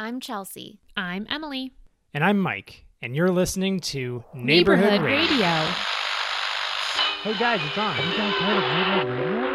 I'm Chelsea. I'm Emily. And I'm Mike, and you're listening to Neighborhood, Radio. Hey guys, it's on. Have you guys heard of Neighborhood Radio?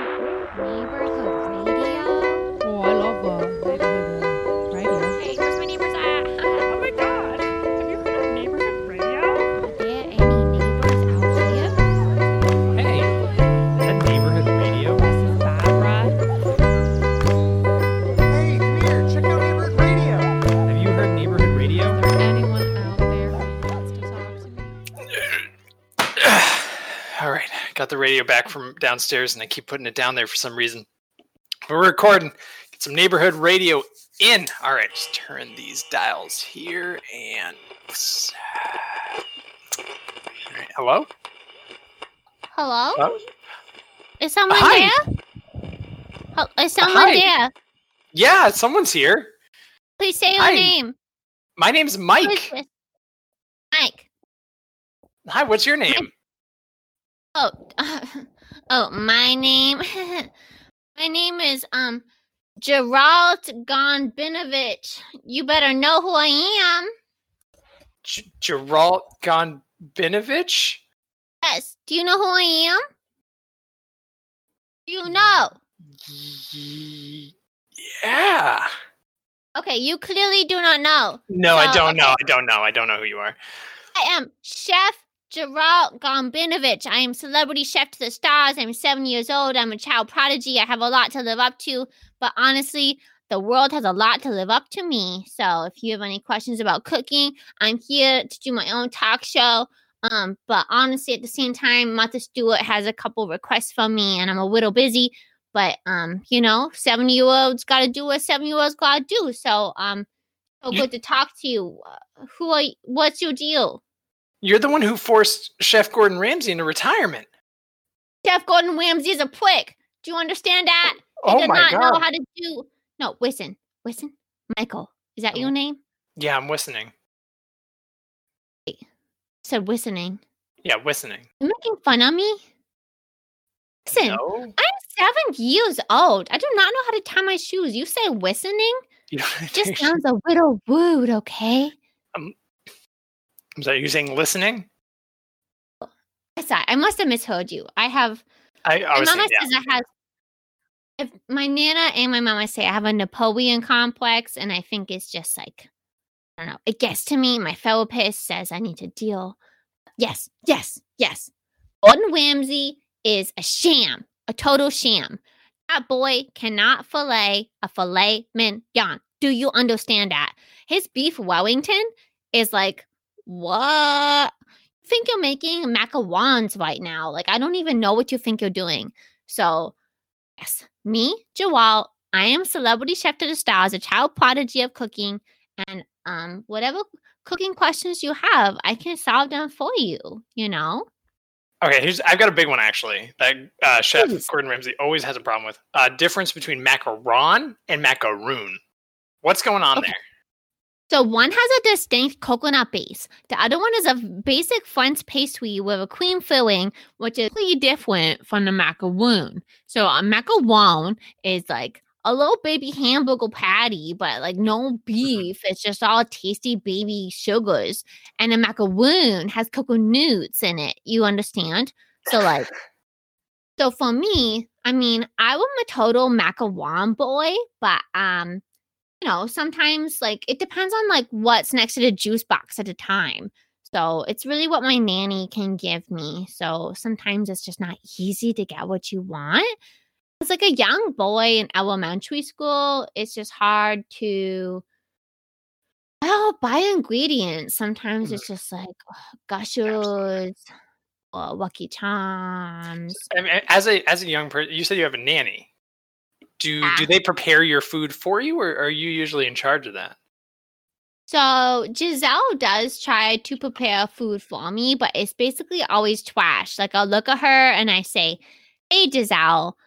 Radio back from downstairs, and I keep putting it down there for some reason. But we're recording. Get some neighborhood radio in. All right, just turn these dials here and. All right, hello. Hello? Hello? Is someone Hi. there? Hel- Is someone Hi. there? Yeah, someone's here. Please say your Hi. name. My name's Mike. Mike. Hi, what's your name? Oh, oh, my name. my name is um Gerald Gonbinovich. You better know who I am. J- Geralt Gonbinovich. Yes. Do you know who I am? Do you know? Yeah. Okay, you clearly do not know. No, I don't know. I don't know. I don't know who you are. I am Chef Gerald Gombinovich. I am celebrity chef to the stars. I'm seven years old. I'm a child prodigy. I have a lot to live up to. But honestly, the world has a lot to live up to me. So if you have any questions about cooking, I'm here to do my own talk show. Um, but honestly, at the same time, Martha Stewart has a couple requests from me, and I'm a little busy. But um, you know, seven year olds got to do what seven year olds got to do. So um, so You- good to talk to you. Who are? You, what's your deal? You're the one who forced Chef Gordon Ramsay into retirement. Chef Gordon Ramsay is a prick. Do you understand that? Oh, he Oh does my not know god. how to do. No, listen, listen, Michael. Is that your Oh. name? Yeah, I'm listening. I said listening. Yeah, listening. You making fun of me? Listen, No, I'm seven years old. I do not know how to tie my shoes. You say listening? you. Just sounds a little rude, okay? Um, I'm sorry. You're saying listening? Sorry. I must have misheard you. I have I, I my mama saying, yeah. says I have. If my nana and my mama say I have a Napoleon complex, and I think it's just like I don't know. It gets to me. My therapist says I need to deal. Yes, yes, yes. Gordon Ramsay is a sham, a total sham. That boy cannot fillet a filet mignon. Do you understand that? His beef Wellington is like what? Think you're making macarons right now. Like I don't even know what you think you're doing. So, yes, me, Joelle, I am celebrity chef to the stars, a child prodigy of cooking, and um, whatever cooking questions you have, I can solve them for you. You know, Okay, here's. I've got a big one actually. That uh, Chef Please. Gordon Ramsay always has a problem with. Uh, difference between macaron and macaroon. What's going on Okay. there? So one has a distinct coconut base. The other one is a basic French pastry with a cream filling, which is completely different from the macaroon. So a macaron is like a little baby hamburger patty, but like no beef. It's just all tasty baby sugars. And a macaroon has coconuts in it. You understand? So like, so for me, I mean, I'm a total macaron boy, but um, know, sometimes like it depends on like what's next to the juice box at the time. So it's really what my nanny can give me. So sometimes it's just not easy to get what you want. It's like a young boy in elementary school. It's just hard to well buy ingredients. Sometimes Mhm. it's just like ugh, gushers or Lucky Charms. As a as a young person, you said you have a nanny. Do Yeah. do they prepare your food for you, or are you usually in charge of that? So Giselle does try to prepare food for me, but it's basically always trash. Like I'll look at her and I say, "Hey Giselle,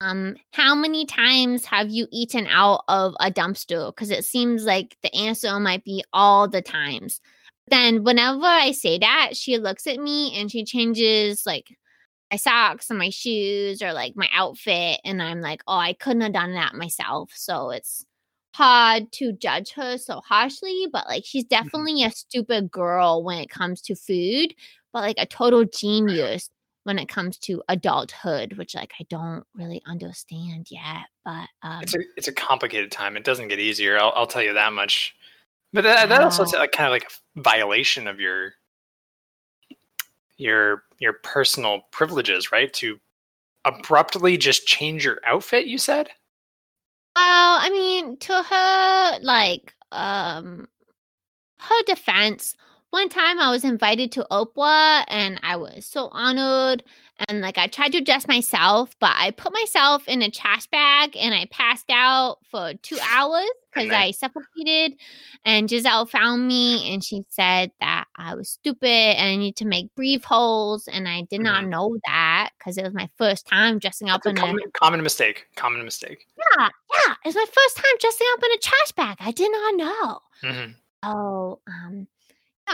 um, how many times have you eaten out of a dumpster?" Because it seems like the answer might be all the times. Then whenever I say that, she looks at me and she changes like my socks and my shoes or like my outfit, and I'm like, "Oh, I couldn't have done that myself." So it's hard to judge her so harshly, but like she's definitely a stupid girl when it comes to food, but like a total genius when it comes to adulthood, which like I don't really understand yet. But um, It's a it's a complicated time. It doesn't get easier. I'll, I'll tell you that much. But that, that also like, kind of like a violation of your your your personal privileges, right? To abruptly just change your outfit. You said. Well, I mean, to her, like, um, her defense, one time I was invited to Oprah and I was so honored. And like, I tried to dress myself, but I put myself in a trash bag and I passed out for two hours because I suffocated. And Giselle found me and she said that I was stupid and I need to make brief holes. And I did not know that because it was my first time dressing up That's a in a common, common mistake. Common mistake. yeah, yeah. It's my first time dressing up in a trash bag. I did not know. hmm Oh, um,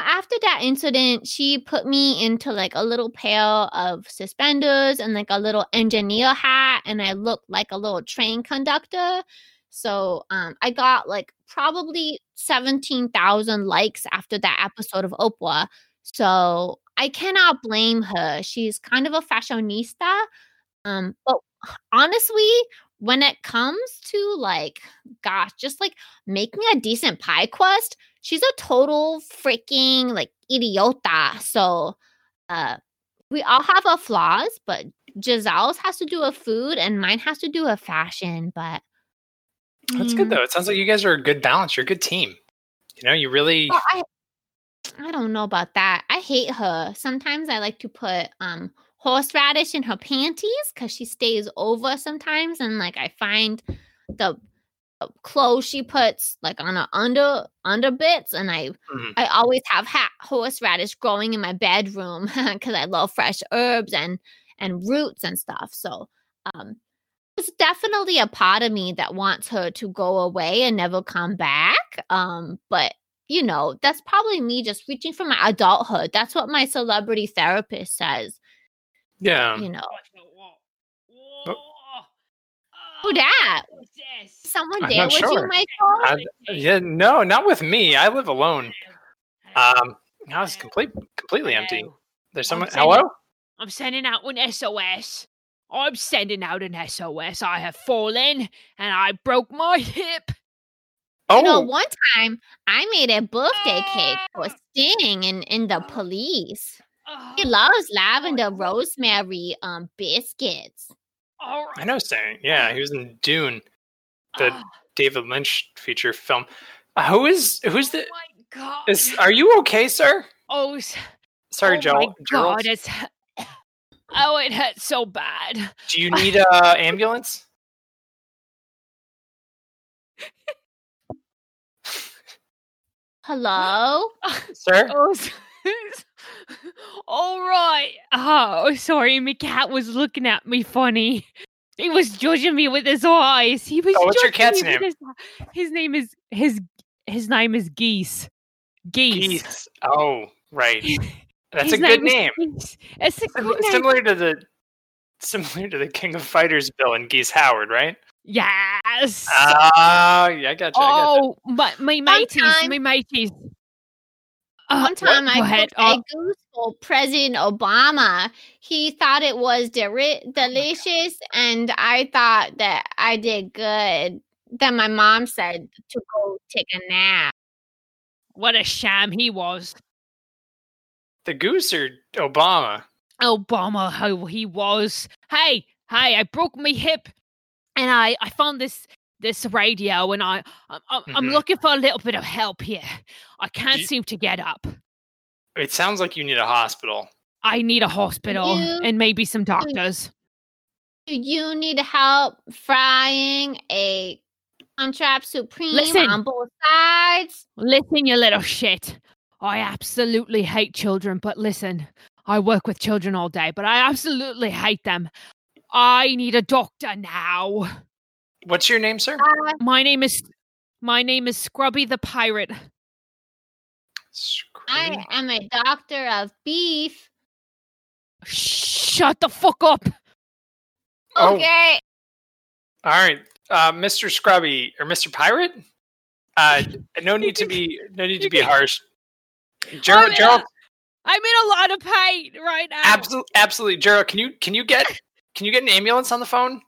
after that incident, she put me into like a little pair of suspenders and like a little engineer hat, and I looked like a little train conductor. So, um, I got like probably seventeen thousand likes after that episode of Oprah. So I cannot blame her. She's kind of a fashionista. Um, but honestly, when it comes to like, gosh, just like making a decent pie crust, she's a total freaking like idiota. So, uh, we all have our flaws, but Giselle's has to do with food and mine has to do with fashion. But That's good mm, though. It sounds like you guys are a good balance. You're a good team. You know, you really. well, I, I don't know about that. I hate her. Sometimes I like to put um horseradish in her panties because she stays over sometimes, and like I find the clothes she puts like on her under under bits, and I Mhm. I always have ha- horseradish growing in my bedroom because I love fresh herbs and and roots and stuff. So um, there's definitely a part of me that wants her to go away and never come back. Um, but you know, that's probably me just reaching for my adulthood. That's what my celebrity therapist says. Yeah. You know. Who that? Someone I'm there not with you, sure. Michael? I, yeah. No, not with me. I live alone. Um. Now it's complete, completely empty. There's someone. sending- Hello. I'm sending out an SOS. I'm sending out an SOS. I have fallen and I broke my hip. Oh, You know, one time I made a birthday cake for Sting and in the police. He Oh, loves lavender rosemary um biscuits. All I right. know. Saying. Yeah, he was in Dune, the Ah, David Lynch feature film. Uh, who is? Who's the? oh my god. Is? Are you okay, sir? oh, s- Sorry, oh Joel. my Gerald. god, it's Oh, it hurts so bad. Do you need a ambulance? Hello? Sir? Oh, s- all right. Oh, sorry. My cat was looking at me funny. He was judging me with his eyes. He was. Oh, what's your judging cat's me with His, his name is his his name is Geese. Geese. Geese. Oh, right. That's His a good name. Geese. It's a Sim- good name. Similar to the similar to the King of Fighters bill and Geese Howard, right? Yes. Ah, yeah, I got you. I gotcha. oh, my my mateys, time- my mateys. Uh, One time go I ahead. cooked a goose for President Obama. He thought it was deri- delicious, and I thought that I did good. Then my mom said to go take a nap. what a sham he was. The goose or Obama? Obama, how he was. Hey, hey, I broke my hip, and I I found this this radio, and I I'm, I'm, I'm Mhm. looking for a little bit of help here. I can't you- seem to get up. It sounds like you need a hospital. I need a hospital You- and maybe some doctors. Do you need help frying a Crunchwrap Supreme Listen. on both sides? Listen, you little shit. I absolutely hate children, but listen, I work with children all day, but I absolutely hate them. I need a doctor now. What's your name, sir? Uh, My name is my name is Scrubby the Pirate. I am a doctor of beef. Shut the fuck up. Oh. Okay. All right. uh, Mr. Scrubby or Mr. Pirate. Uh, no need to be no need to be harsh. Gerald, I'm, in Gerald, a, I'm in a lot of pain right now. absolutely, absolutely, Gerald. Can you can you get can you get an ambulance on the phone?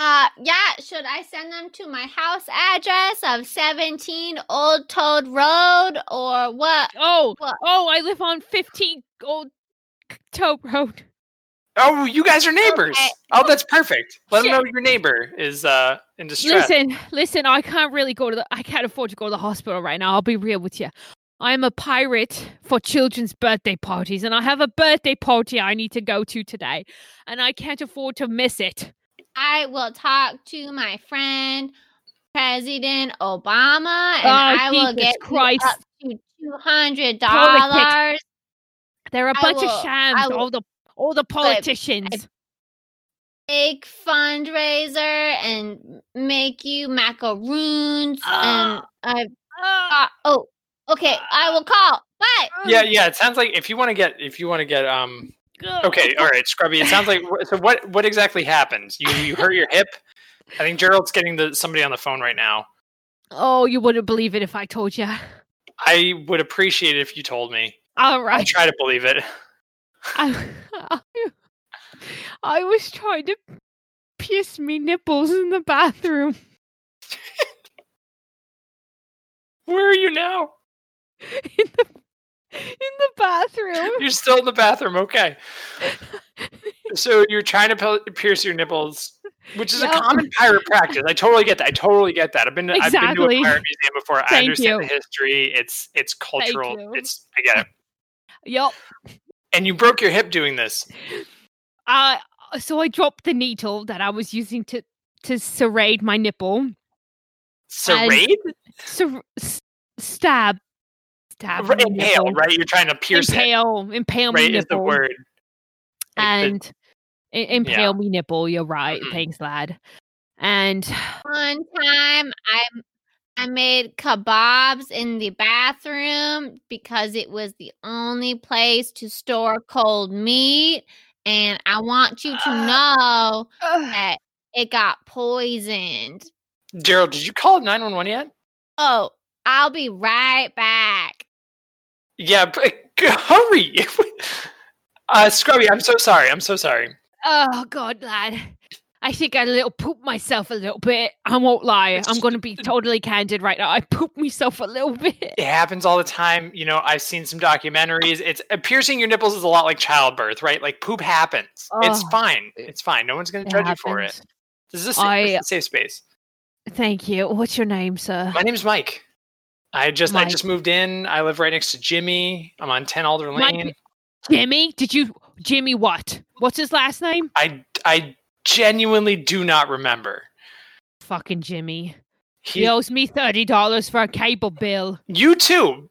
Uh, yeah. Should I send them to my house address of 17 Old Toad Road or what? Oh, What? oh, I live on 15 Old Toad Road. Oh, you guys are neighbors. Okay. Oh, that's perfect. Let them know your neighbor is uh in distress. Listen, listen, I can't really go to the I can't afford to go to the hospital right now. I'll be real with you. I'm a pirate for children's birthday parties and I have a birthday party I need to go to today and I can't afford to miss it. I will talk to my friend President Obama, and Oh, I will get Christ. up to two hundred dollars. They're a I bunch will- of shams, will- all the all the politicians. Big fundraiser and make you macaroons and I. Ah, Uh, oh, okay. I will call. Bye. Yeah, yeah. It sounds like if you want to get if you want to get um okay, all right, Scrubby. It sounds like so. What what exactly happened? You you hurt your hip. I think Gerald's getting the somebody on the phone right now. Oh, you wouldn't believe it if I told you. I would appreciate it if you told me. All right. I'll try to believe it. I, I was trying to pierce me nipples in the bathroom. Where are you now? In the, in the bathroom. You're still in the bathroom. Okay. So you're trying to pierce your nipples, which is Yep. a common pirate practice. I totally get that. I totally get that. I've been I've been to a Exactly. pirate museum before. I understand you. the history. It's it's cultural. It's I get it. Yep. And you broke your hip doing this. Uh, so I dropped the needle that I was using to to serrate my nipple. Serrate? Ser- s- stab. Stab. Right, impale, nipple. right? You're trying to pierce it. impale. Impale Right me is the nipple. word. Like the- and i- impale me nipple. You're right. Mhm. Thanks, lad. And One time, I I made kebabs in the bathroom because it was the only place to store cold meat, and I want you to know that it got poisoned. Gerald, did you call 911 yet? Oh, I'll be right back. Yeah, but hurry. uh, Scrubby, I'm so sorry. I'm so sorry. Oh God, lad. I think I little pooped myself a little bit. I won't lie. I'm gonna be totally candid right now. I pooped myself a little bit. It happens all the time. You know, I've seen some documentaries. It's uh, piercing your nipples is a lot like childbirth, right? Like poop happens. it's Oh. fine. It's fine. No one's going to judge you for it. happens. This is a, sa- I- this is a safe space. Thank you. What's your name, sir? My name's Mike. I just I just moved in. I live right next to Jimmy. I'm on 10 Alder Lane. Jimmy? Did you Jimmy what? What's his last name? I I genuinely do not remember. Fucking Jimmy. He, He owes me thirty dollars for a cable bill. you too,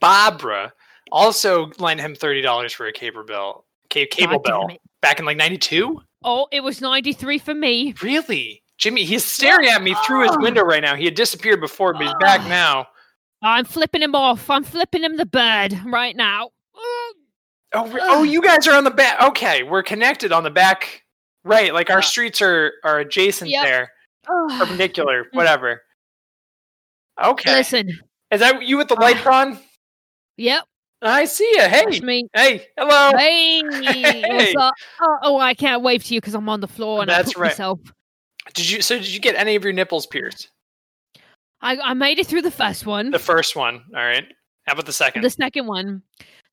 Barbara, also lent him thirty dollars for a cable bill. Ca- cable bill back in like '92. Oh, it was ninety three for me. Really, Jimmy? He's staring at me through his Oh. window right now. He had disappeared before, but he's back Oh. now. I'm flipping him off. I'm flipping him the bird right now. Oh, oh, you guys are on the back. Okay, we're connected on the back. Right, like our Uh, streets are are adjacent Yep. there, Ugh. perpendicular, whatever. Okay, Listen. is that you with the lights on? Yep. I see you. Hey, That's me. hey, hello. Hey, Hey. what's up? Oh, oh, I can't wave to you because I'm on the floor and That's I right. myself. Did you? So did you get any of your nipples pierced? I, I made it through the first one. The first one. All right. How about the second? The second one,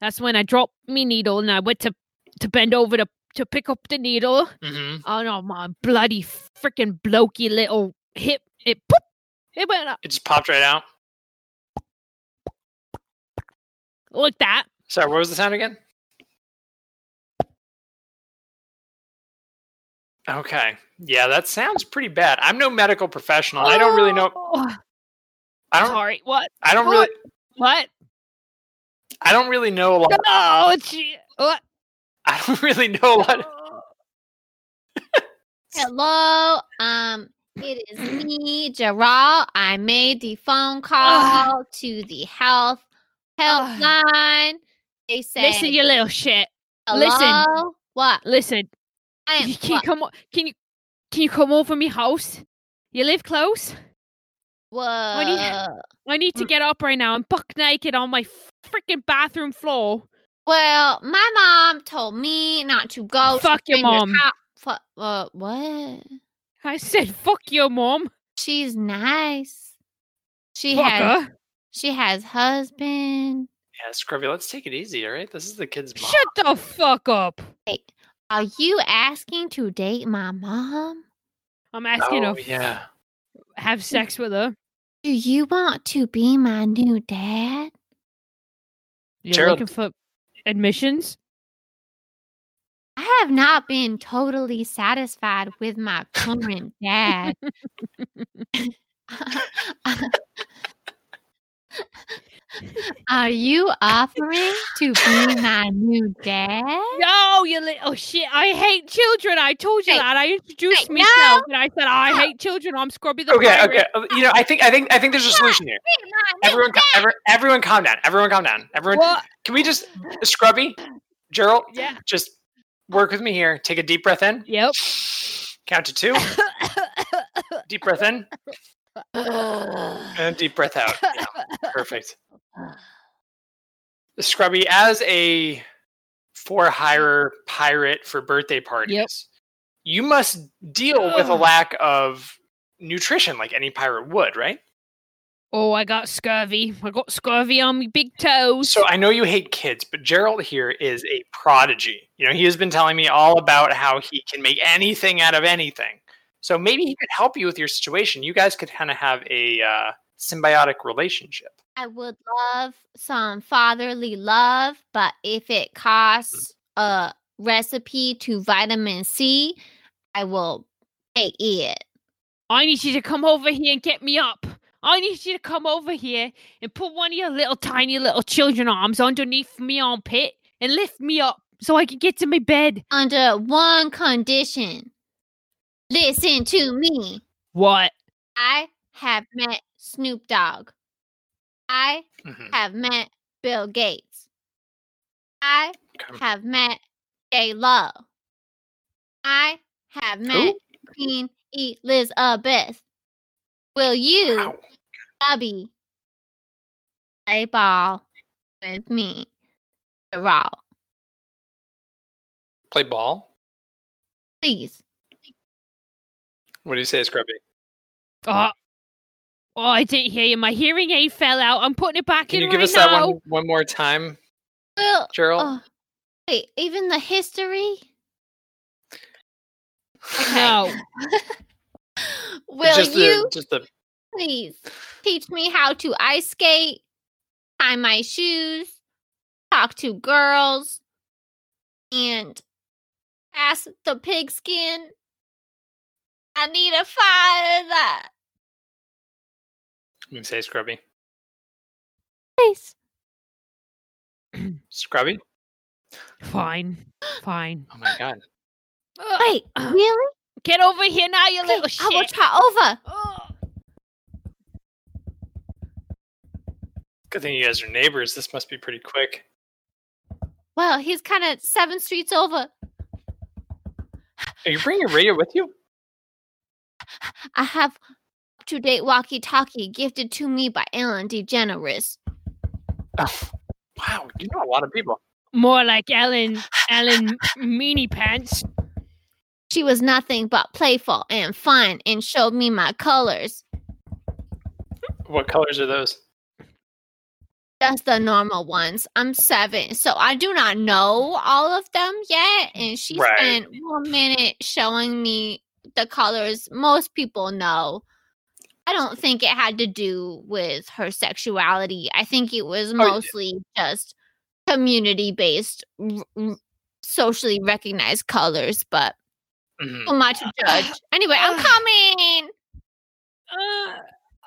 that's when I dropped me needle and I went to to bend over to to pick up the needle. hmm Oh no, my bloody freaking blokey little hip! It poop! It went up It just popped right out. like that. Sorry, what was the sound again? Okay. Yeah, that sounds pretty bad. I'm no medical professional. I don't really know. I don't. Sorry, what? I don't what? really. What? I don't really know a lot. Oh, gee. What? I don't really know a lot. Hello, um, it is me, Gerald. I made the phone call to the health helpline. They said, Listen, you little shit. Hello? listen. What? Listen, I am can you come? Can you can you come over my house? You live close? What? do you- I need to get up right now. I'm buck naked on my freaking bathroom floor. Well, my mom told me not to go. to Fuck your mom. hou- Fu- uh, what? I said, fuck your mom. She's nice. She Fuck has. her. She has husband. Yeah, Scrubby, let's take it easy, all right? This is the kid's mom. Shut the fuck up. Are you asking to date my mom? I'm asking oh, her yeah. have sex with her. Do you want to be my new dad? You're Gerald- looking for admissions? I have not been totally satisfied with my current dad. Uh, uh, Are you offering to be my new dad? No, you little shit. I hate children. I told you Hey, that. I introduced hey, myself and I said, I hate children. I'm Scrubby the Okay, pirate. okay. uh, You know, I think I think I think there's a solution here. Be my new Everyone, ca- every, everyone, calm down. Everyone, calm down. Everyone, What? can we just Scrubby, Gerald, Yeah. just work with me here. Take a deep breath in. Yep. Count to two. Deep breath in and deep breath out. Yeah, perfect. Scrubby, as a for hire pirate for birthday parties, you must deal with a lack of nutrition like any pirate would, right? oh, I got scurvy. I got scurvy on my big toes. So I know you hate kids, but Gerald here is a prodigy. You know, he has been telling me all about how he can make anything out of anything. So maybe he could help you with your situation. You guys could kind of have a uh, symbiotic relationship. I would love some fatherly love, but if it mm. costs a recipe to vitamin C, I will take it. I need you to come over here and get me up. I need you to come over here and put one of your little tiny little children arms underneath me armpit and lift me up so I can get to my bed. Under one condition. Listen to me. What? I have met Snoop Dogg. I Mhm. have met Bill Gates. I Okay. have met J Lo. I have met Queen Elizabeth. Will you, Wow. Bobby, play ball with me? Raw, Play ball. please. What do you say, Scrubby? Oh, oh, I didn't hear you. My hearing aid fell out. I'm putting it back Can in Can you give right us that now. one one more time, Well, Gerald? oh, wait, even the history? No. Will just you the just the please teach me how to ice skate, tie my shoes, talk to girls, and ask the pigskin? I need a father. You say Scrubby. Please. Scrubby? Fine. Fine. Oh my god. Wait, really? Get over here now, you Okay, little I will shit. try over. Ugh. Good thing you guys are neighbors. This must be pretty quick. Well, he's kind of seven streets over. Are you bringing your radio with you? I have to date walkie talkie gifted to me by Ellen DeGeneres. Oh, wow, you know a lot of people. More like Ellen, Ellen Meanie Pants. She was nothing but playful and fun and showed me my colors. What colors are those? Just the normal ones. I'm seven, so I do not know all of them yet. And she Right. spent one minute showing me the colors most people know. I don't think it had to do with her sexuality. I think it was yeah. mostly just community based, socially recognized colors, but Mhm. too much to judge. Anyway, I'm coming. Uh,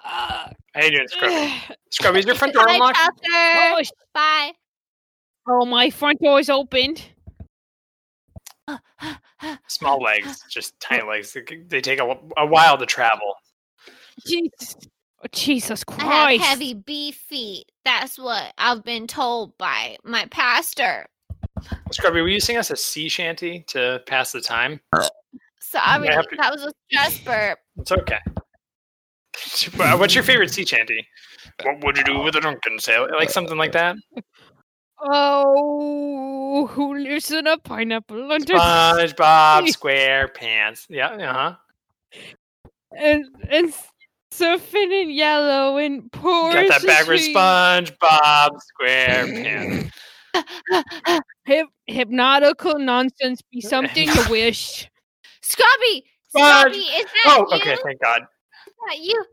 uh, How you doing, Scrubby? ugh. Scrubby, is your front door Bye, unlocked? Oh, sh- Bye. oh, my front door is opened. Small legs, just tiny legs. They, they take a, a while to travel. Jesus, oh, Jesus I have Christ. heavy beef feet. That's what I've been told by my pastor. Scrubby, will you sing us a sea shanty to pass the time? Sorry, I have to- that was a stress burp. It's okay. What's your favorite sea chanty? What would you do with a drunken sailor? Like something like that. Oh, who lives in a pineapple under SpongeBob SquarePants. Yeah, uh huh. and and surfing and yellow and poor Got that backwards SpongeBob SquarePants. Hip, hypnotical nonsense be something you wish. Scrubby, Sponge- Scrubby, is that Oh, you? okay. Thank God. Is that you?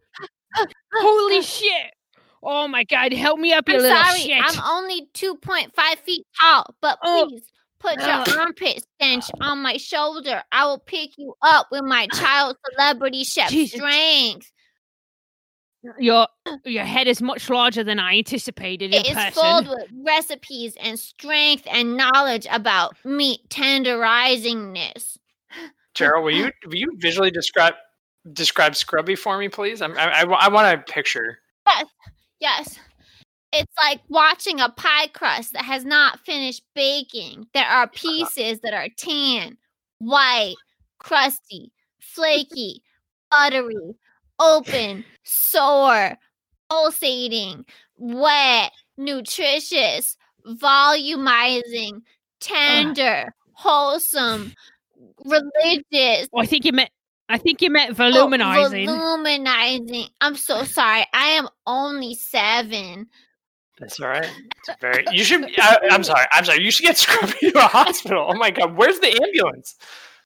Holy shit! Oh my god, help me up, you I'm little sorry, shit! I'm only 2.5 feet tall, but Oh. please put your Ugh. armpit stench on my shoulder. I will pick you up with my child celebrity chef Jesus. strength. Your your head is much larger than I anticipated in It is person. filled with recipes and strength and knowledge about meat tenderizingness. Gerald, will you will you visually describe describe Scrubby for me, please? I'm, I, I, I want a picture. Yes, Yes. It's like watching a pie crust that has not finished baking. There are pieces that are tan, white, crusty, flaky, buttery, open, sore, pulsating, wet, nutritious, volumizing, tender, wholesome, religious, Oh, I think you meant I think you meant Oh, voluminizing. Voluminizing. I'm so sorry. I am only seven. That's all right. It's very. You should. I, I'm sorry. I'm sorry. You should get Scrubby to a hospital. Oh my God. Where's the ambulance?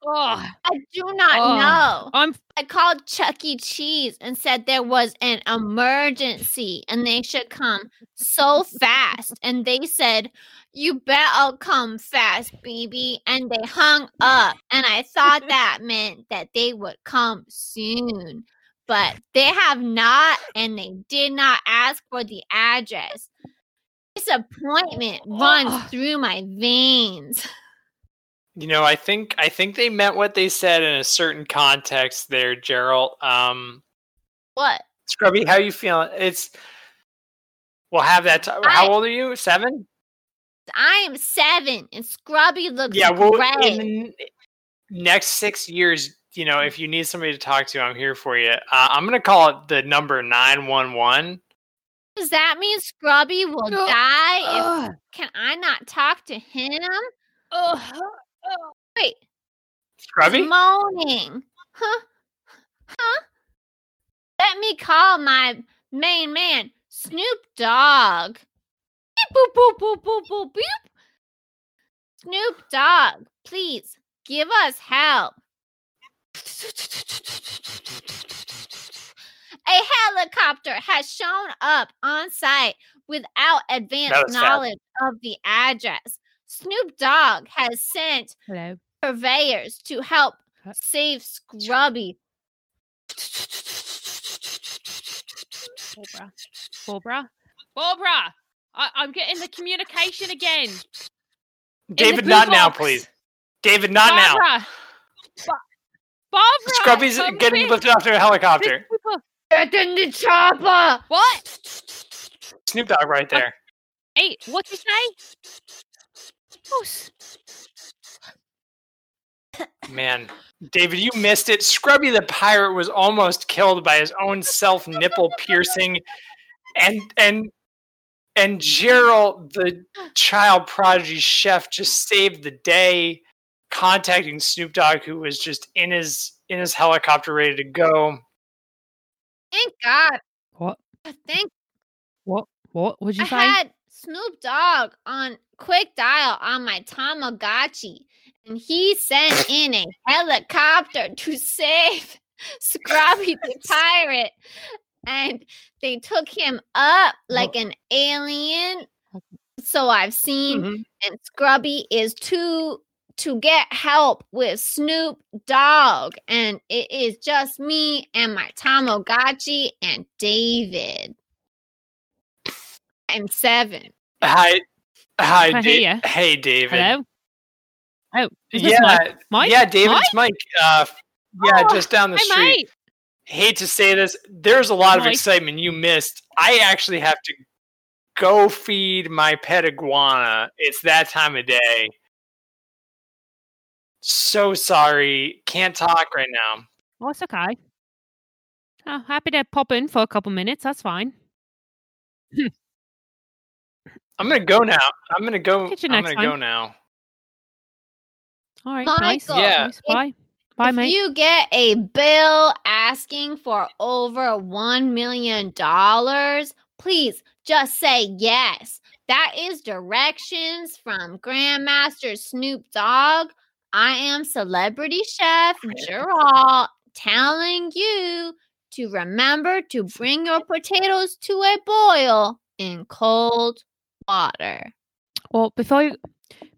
Oh, I do not Oh. know. I'm I called Chuck E. Cheese and said there was an emergency and they should come so fast. And they said, You bet I'll come fast, baby. And they hung up. And I thought that meant that they would come soon. But they have not, and they did not ask for the address. Disappointment runs Oh. through my veins. You know, I think I think they meant what they said in a certain context there, Gerald. Um, What? Scrubby, how you feeling? It's. We'll have that. T- how old are you? Seven. I am seven, and Scrubby looks Yeah. Well, great. in the next six years, you know, if you need somebody to talk to, I'm here for you. Uh, I'm gonna call it the number nine one one. Does that mean Scrubby will No. die? If, can I not talk to him? Ugh. Oh, wait, Scrubby. moaning. Huh? Huh? Let me call my main man, Snoop Dogg. Beep, boop, boop, boop, boop, boop. Snoop Dogg, please give us help. A helicopter has shown up on site without advance knowledge of the address. Snoop Dogg has sent Hello. purveyors to help save Scrubby. Barbara. Barbara. Barbara. I- I'm getting the communication again. David, blue not now, please. David, not now. Barbara. Ba- Barbara. Scrubby's come getting quick. lifted off to a helicopter. Get in the chopper! What? Snoop Dogg right uh, there. Hey, what'd you say? Oh, Man, David, you missed it. Scrubby the pirate was almost killed by his own self nipple piercing, and and and Gerald, the child prodigy chef, just saved the day, contacting Snoop Dogg, who was just in his in his helicopter ready to go. Thank God. What? Thank What? What would you I say? had Snoop Dogg on quick dial on my Tamagotchi, and he sent in a helicopter to save Scrubby the pirate. And they took him up like an alien. So I've seen Mhm. and Scrubby is to to get help with Snoop Dogg, and it is just me and my Tamagotchi and David. I'm seven. Hi, hi, I Da- ya. hey, David. Hello. Oh, is this Yeah, Mike? Mike? yeah, David's Mike. Uh, yeah, Oh, just down the Hey, street. mate. hate to say this, there's a lot of Mike. excitement you missed. I actually have to go feed my pet iguana. It's that time of day. So sorry. Can't talk right now. Oh, it's okay. Oh, happy to pop in for a couple minutes. That's fine. I'm gonna go now. I'm gonna go. Catch you I'm gonna go now. All right, nice. Yeah. nice. Bye. Bye, if mate. you get a bill asking for over one million dollars, please just say yes. That is directions from Grandmaster Snoop Dogg. I am celebrity chef Gerald telling you to remember to bring your potatoes to a boil in cold water. Well, before you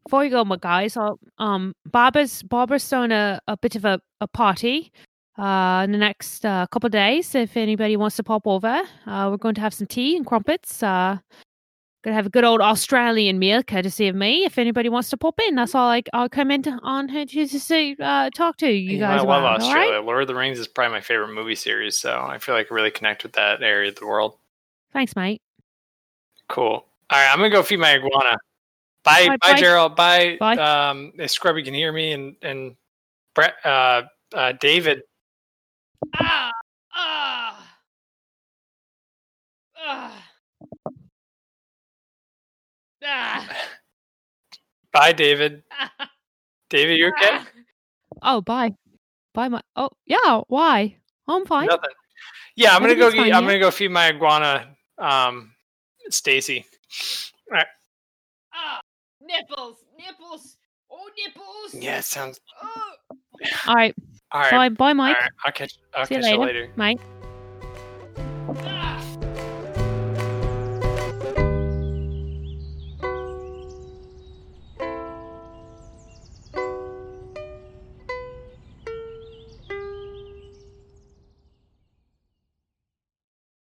before you go, my guys, I'll, um, Barbara's Barbara's throwing a, a bit of a, a party uh in the next uh, couple of days. If anybody wants to pop over, uh, we're going to have some tea and crumpets. Uh, gonna have a good old Australian meal, courtesy of me. If anybody wants to pop in, that's all. I I'll come in on her to to see uh talk to you Yeah, guys I love about. Australia. right? Lord of the Rings is probably my favorite movie series, so I feel like I really connect with that area of the world. Thanks, mate. Cool. All right, I'm gonna go feed my iguana. Bye, Bye, bye, bye. Gerald. Bye. Bye. Um, if Scrubby can hear me, and and Brett, uh, uh, David. Ah ah ah ah. Bye, David. David, you okay? Oh, bye. Bye, my. Oh, yeah. Why? I'm fine. Nothing. Yeah, I'm gonna go. Fine, I'm yeah? gonna go feed my iguana. Um, Stacy. Ah, nipples, nipples, oh, nipples. Yeah, it sounds. All right. All right. Bye, bye, Mike. right. I'll catch. I'll See you catch you later, later. Mike.